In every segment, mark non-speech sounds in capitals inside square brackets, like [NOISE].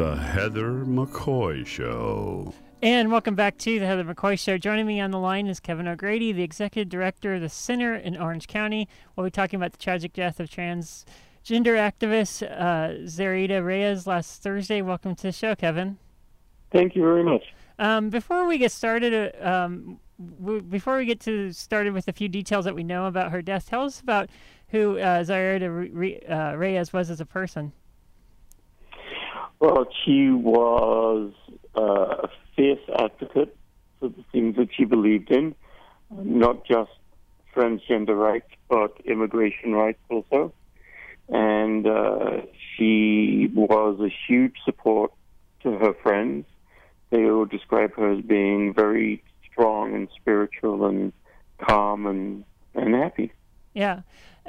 The Heather McCoy Show. And welcome back to the Heather McCoy Show. Joining me on the line is Kevin O'Grady, the executive director of the Center in Orange County. We'll be talking about the tragic death of transgender activist uh, Zoraida Reyes last Thursday. Welcome to the show, Kevin. Thank you very much. Um, before we get started, uh, um, w- before we get to started with a few details that we know about her death, tell us about who uh, Zoraida Re- uh, Reyes was as a person. Well, she was uh, a fierce advocate for the things that she believed in, not just transgender rights, but immigration rights also. And uh, she was a huge support to her friends. They all describe her as being very strong and spiritual and calm and, and happy. Yeah.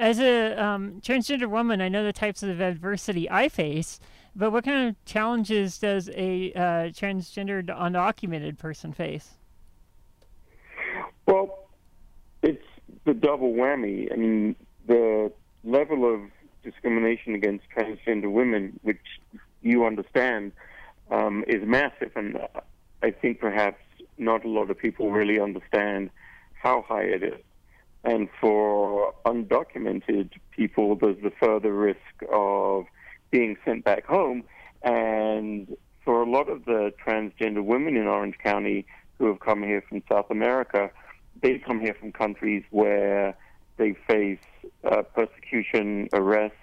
As a um, transgender woman, I know the types of adversity I face. But what kind of challenges does a uh, transgendered undocumented person face? Well, it's the double whammy. I mean, the level of discrimination against transgender women, which you understand, um, is massive. And I think perhaps not a lot of people really understand how high it is. And for undocumented people, there's the further risk of being sent back home. And for a lot of the transgender women in Orange County who have come here from South America, they come here from countries where they face uh, persecution, arrest,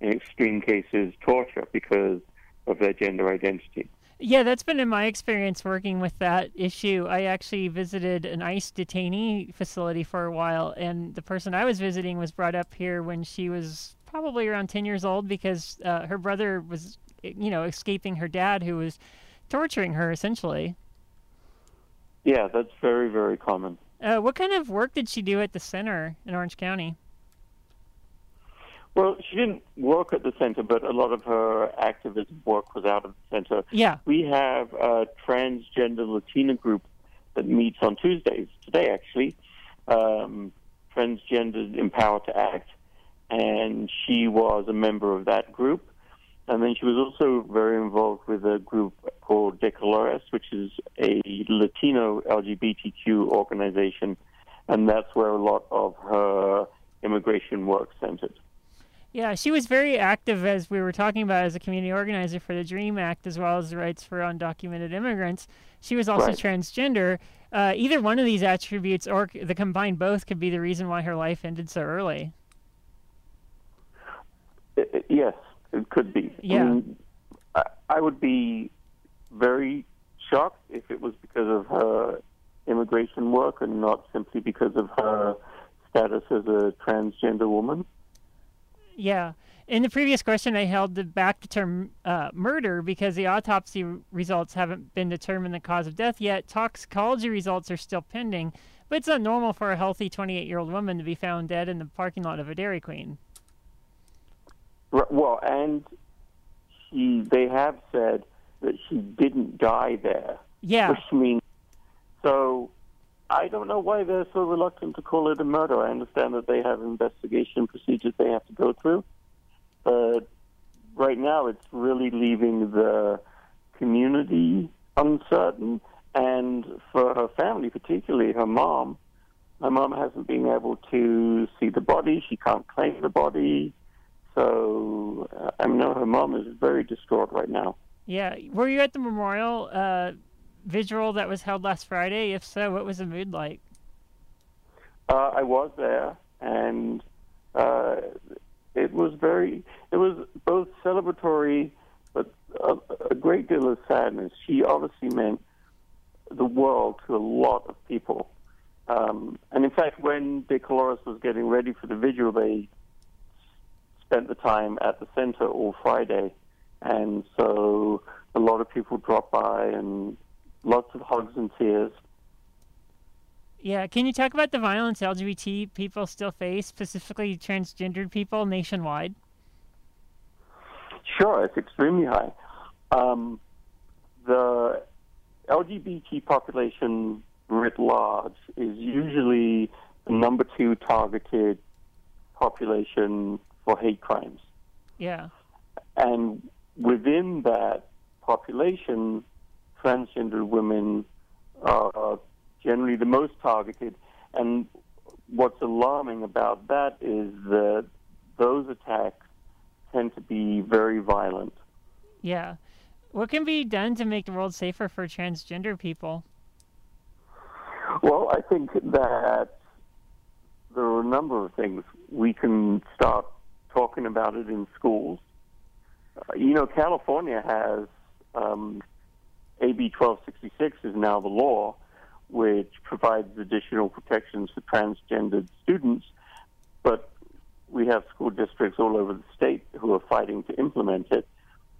in extreme cases, torture because of their gender identity. Yeah, that's been in my experience working with that issue. I actually visited an ICE detainee facility for a while, and the person I was visiting was brought up here when she was probably around 10 years old because uh, her brother was, you know, escaping her dad who was torturing her essentially. Yeah, that's very, very common. Uh, what kind of work did she do at the center in Orange County? Well, she didn't work at the center, but a lot of her activism work was out of the center. Yeah. We have a transgender Latina group that meets on Tuesdays, today actually, um, Transgender Empowered to Act and she was a member of that group. And then she was also very involved with a group called De Colores, which is a Latino LGBTQ organization, and that's where a lot of her immigration work centered. Yeah, she was very active, as we were talking about, as a community organizer for the DREAM Act, as well as the rights for undocumented immigrants. She was also right. transgender. Uh, either one of these attributes, or the combined both, could be the reason why her life ended so early. Yes, it could be. Yeah. I, mean, I, I would be very shocked if it was because of her immigration work and not simply because of her status as a transgender woman. Yeah. In the previous question, I held the back the term uh, murder because the autopsy results haven't been determined the cause of death yet. Toxicology results are still pending, but it's not normal for a healthy 28 year old woman to be found dead in the parking lot of a Dairy Queen. Well, and she, they have said that she didn't die there. Yeah. Which means, so I don't know why they're so reluctant to call it a murder. I understand that they have investigation procedures they have to go through, but right now it's really leaving the community uncertain, and for her family, particularly her mom. My mom hasn't been able to see the body. She can't claim the body. So uh, I know her mom is very distraught right now. Yeah. Were you at the memorial uh, vigil that was held last Friday? If so, what was the mood like? Uh, I was there, and uh, it was very. It was both celebratory, but a, a great deal of sadness. She obviously meant the world to a lot of people. Um, and in fact, when De Colores was getting ready for the vigil, they spent the time at the center all Friday, and so a lot of people dropped by and lots of hugs and tears. Yeah, can you talk about the violence LGBT people still face, specifically transgendered people nationwide? Sure, it's extremely high. Um, the LGBT population writ large is usually the number two targeted population for hate crimes. Yeah. And within that, population, transgender women are generally the most targeted. And what's alarming about that is that those attacks tend to be very violent. Yeah. What can be done to make the world safer for transgender people? Well, I think that there are a number of things. We can start talking about it in schools. Uh, you know, California has um, AB 1266 is now the law, which provides additional protections for transgendered students, but we have school districts all over the state who are fighting to implement it.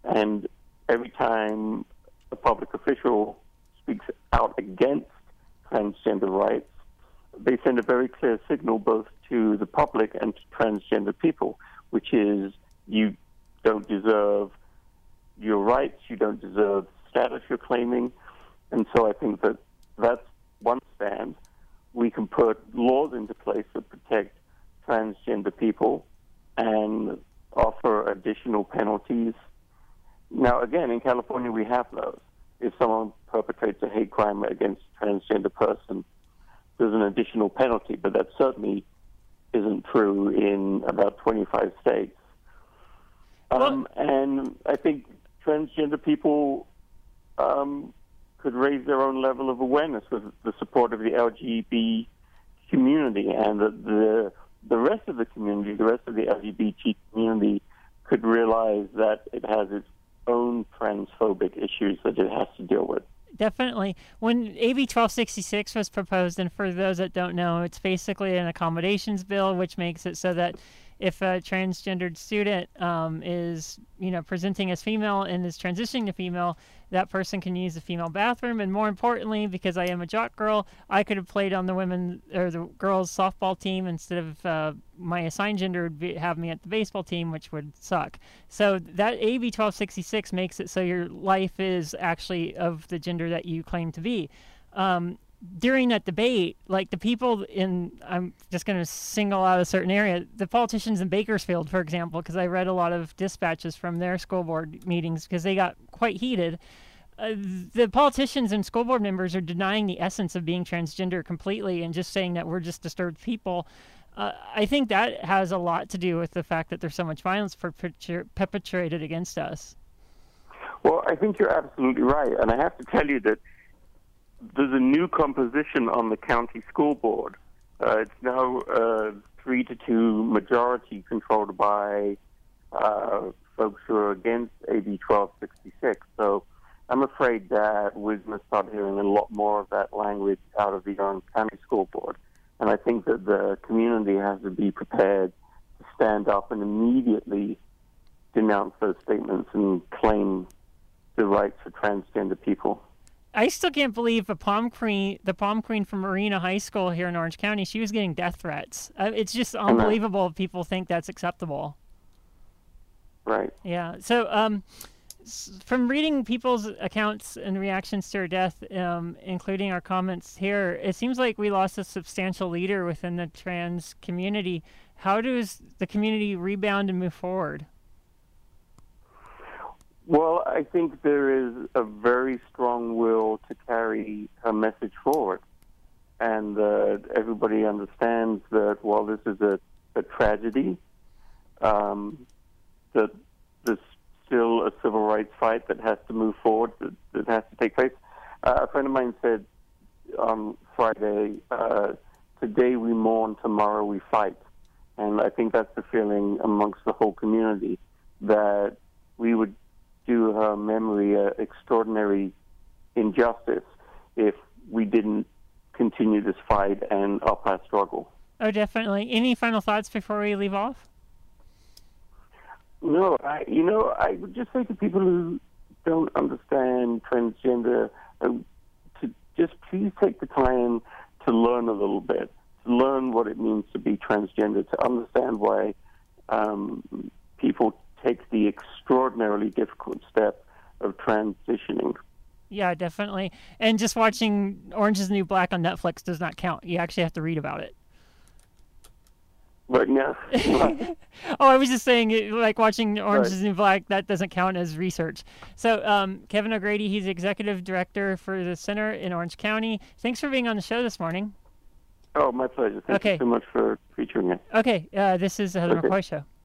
And every time a public official speaks out against transgender rights, they send a very clear signal both to the public and to transgender people, which is you don't deserve your rights, you don't deserve status you're claiming. And so I think that that's one stand. We can put laws into place that protect transgender people and offer additional penalties. Now, again, in California, we have those. If someone perpetrates a hate crime against a transgender person, there's an additional penalty, but that certainly isn't true in about 25 states. Um, and I think transgender people um, could raise their own level of awareness with the support of the LGBT community and the, the the rest of the community, the rest of the LGBT community, could realize that it has its own transphobic issues that it has to deal with definitely. When AB 1266 was proposed, and for those that don't know, it's basically an accommodations bill, which makes it so that if a transgendered student um, is, you know, presenting as female and is transitioning to female, that person can use the female bathroom. And more importantly, because I am a jock girl, I could have played on the women or the girls softball team instead of uh, my assigned gender would be, have me at the baseball team, which would suck. So that AB 1266 makes it so your life is actually of the gender that you claim to be. Um, during that debate, like the people in, I'm just going to single out a certain area, the politicians in Bakersfield, for example, because I read a lot of dispatches from their school board meetings because they got quite heated. Uh, the politicians and school board members are denying the essence of being transgender completely and just saying that we're just disturbed people. Uh, I think that has a lot to do with the fact that there's so much violence perpetrated against us. Well, I think you're absolutely right. And I have to tell you that there's a new composition on the county school board. Uh, it's now uh, three to two majority controlled by uh, folks who are against AB 1266. So I'm afraid that we're going to start hearing a lot more of that language out of the Orange County School Board. And I think that the community has to be prepared to stand up and immediately denounce those statements and claim the rights for transgender people. I still can't believe the prom queen, the prom queen from Marina High School here in Orange County, she was getting death threats. Uh, it's just unbelievable. People think that's acceptable. Right. Yeah. So, um, from reading people's accounts and reactions to her death, um, including our comments here, it seems like we lost a substantial leader within the trans community. How does the community rebound and move forward? Well, I think there is a very strong will to carry her message forward. And uh, everybody understands that while this is a, a tragedy, um, that there's still a civil rights fight that has to move forward, that, that has to take place. Uh, a friend of mine said on Friday, uh, today we mourn, tomorrow we fight. And I think that's the feeling amongst the whole community that we would her memory an extraordinary injustice if we didn't continue this fight and up our struggle. Oh, definitely. Any final thoughts before we leave off? No, I, you know, I would just say to people who don't understand transgender uh, to just please take the time to learn a little bit, to learn what it means to be transgender, to understand why um, people take the extraordinarily difficult step of transitioning. Yeah, definitely. And just watching Orange is the New Black on Netflix does not count. You actually have to read about it. right now. [LAUGHS] oh, I was just saying, like watching Orange Right. is the New Black, that doesn't count as research. So, um, Kevin O'Grady, he's executive director for the center in Orange County. Thanks for being on the show this morning. oh, my pleasure. Thank Okay. you so much for featuring me. Okay, uh, this is the Heather Okay. McCoy Show.